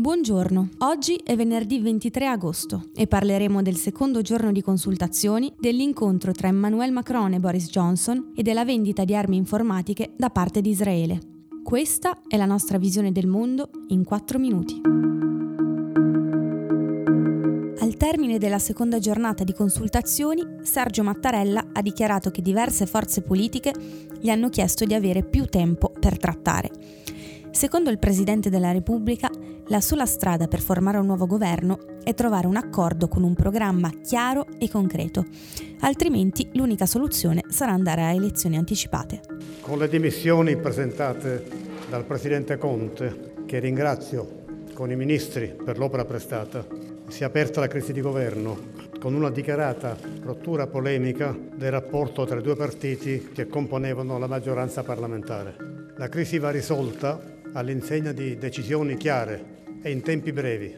Buongiorno, oggi è venerdì 23 agosto e parleremo del secondo giorno di consultazioni, dell'incontro tra Emmanuel Macron e Boris Johnson e della vendita di armi informatiche da parte di Israele. Questa è la nostra visione del mondo in 4 minuti. Al termine della seconda giornata di consultazioni, Sergio Mattarella ha dichiarato che diverse forze politiche gli hanno chiesto di avere più tempo per trattare. Secondo il Presidente della Repubblica, la sola strada per formare un nuovo governo è trovare un accordo con un programma chiaro e concreto, altrimenti l'unica soluzione sarà andare a elezioni anticipate. Con le dimissioni presentate dal Presidente Conte, che ringrazio con i ministri per l'opera prestata, si è aperta la crisi di governo con una dichiarata rottura polemica del rapporto tra i due partiti che componevano la maggioranza parlamentare. La crisi va risolta all'insegna di decisioni chiare e in tempi brevi.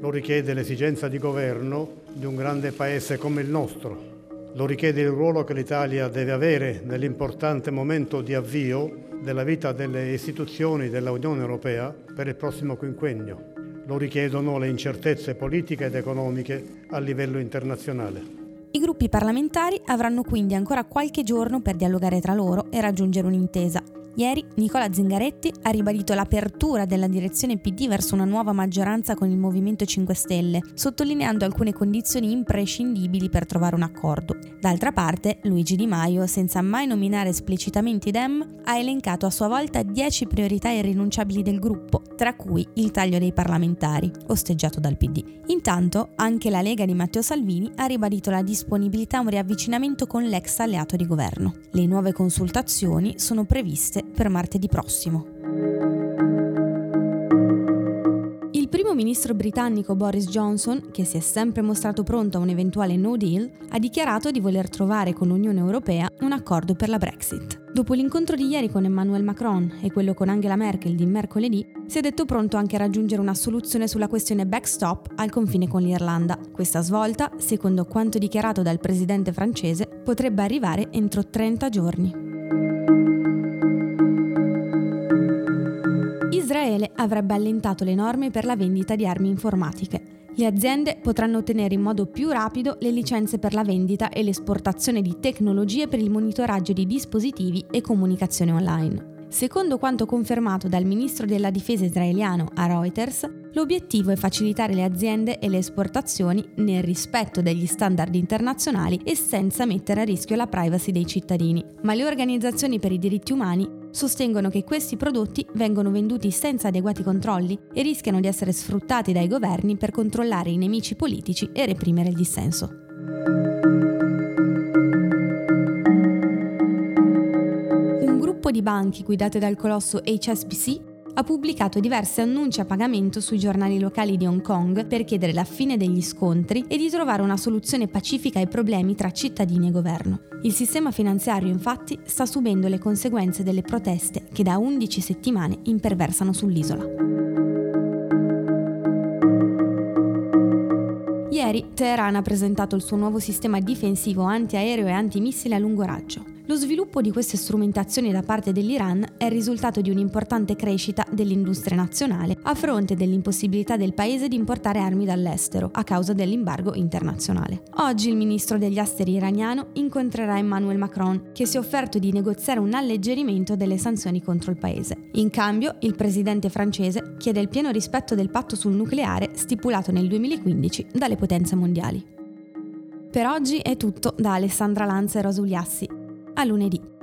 Lo richiede l'esigenza di governo di un grande paese come il nostro. Lo richiede il ruolo che l'Italia deve avere nell'importante momento di avvio della vita delle istituzioni dell'Unione Europea per il prossimo quinquennio. Lo richiedono le incertezze politiche ed economiche a livello internazionale. I gruppi parlamentari avranno quindi ancora qualche giorno per dialogare tra loro e raggiungere un'intesa, Ieri Nicola Zingaretti ha ribadito l'apertura della direzione PD verso una nuova maggioranza con il Movimento 5 Stelle, sottolineando alcune condizioni imprescindibili per trovare un accordo. D'altra parte, Luigi Di Maio, senza mai nominare esplicitamente i Dem, ha elencato a sua volta 10 priorità irrinunciabili del gruppo, tra cui il taglio dei parlamentari, osteggiato dal PD. Intanto, anche la Lega di Matteo Salvini ha ribadito la disponibilità a un riavvicinamento con l'ex alleato di governo. Le nuove consultazioni sono previste per martedì prossimo. Il primo ministro britannico Boris Johnson, che si è sempre mostrato pronto a un eventuale no deal, ha dichiarato di voler trovare con l'Unione Europea un accordo per la Brexit. Dopo l'incontro di ieri con Emmanuel Macron e quello con Angela Merkel di mercoledì, si è detto pronto anche a raggiungere una soluzione sulla questione backstop al confine con l'Irlanda. Questa svolta, secondo quanto dichiarato dal presidente francese, potrebbe arrivare entro 30 giorni. Israele avrebbe allentato le norme per la vendita di armi informatiche. Le aziende potranno ottenere in modo più rapido le licenze per la vendita e l'esportazione di tecnologie per il monitoraggio di dispositivi e comunicazione online. Secondo quanto confermato dal ministro della difesa israeliano a Reuters, l'obiettivo è facilitare le aziende e le esportazioni nel rispetto degli standard internazionali e senza mettere a rischio la privacy dei cittadini. Ma le organizzazioni per i diritti umani sostengono che questi prodotti vengono venduti senza adeguati controlli e rischiano di essere sfruttati dai governi per controllare i nemici politici e reprimere il dissenso. Un gruppo di banchi guidate dal colosso HSBC ha pubblicato diversi annunci a pagamento sui giornali locali di Hong Kong per chiedere la fine degli scontri e di trovare una soluzione pacifica ai problemi tra cittadini e governo. Il sistema finanziario infatti sta subendo le conseguenze delle proteste che da 11 settimane imperversano sull'isola. Ieri Teheran ha presentato il suo nuovo sistema difensivo antiaereo e antimissile a lungo raggio. Lo sviluppo di queste strumentazioni da parte dell'Iran è il risultato di un'importante crescita dell'industria nazionale a fronte dell'impossibilità del paese di importare armi dall'estero a causa dell'embargo internazionale. Oggi il ministro degli esteri iraniano incontrerà Emmanuel Macron, che si è offerto di negoziare un alleggerimento delle sanzioni contro il paese. In cambio, il presidente francese chiede il pieno rispetto del patto sul nucleare stipulato nel 2015 dalle potenze mondiali. Per oggi è tutto da Alessandra Lanza e Rosuliassi. A lunedì.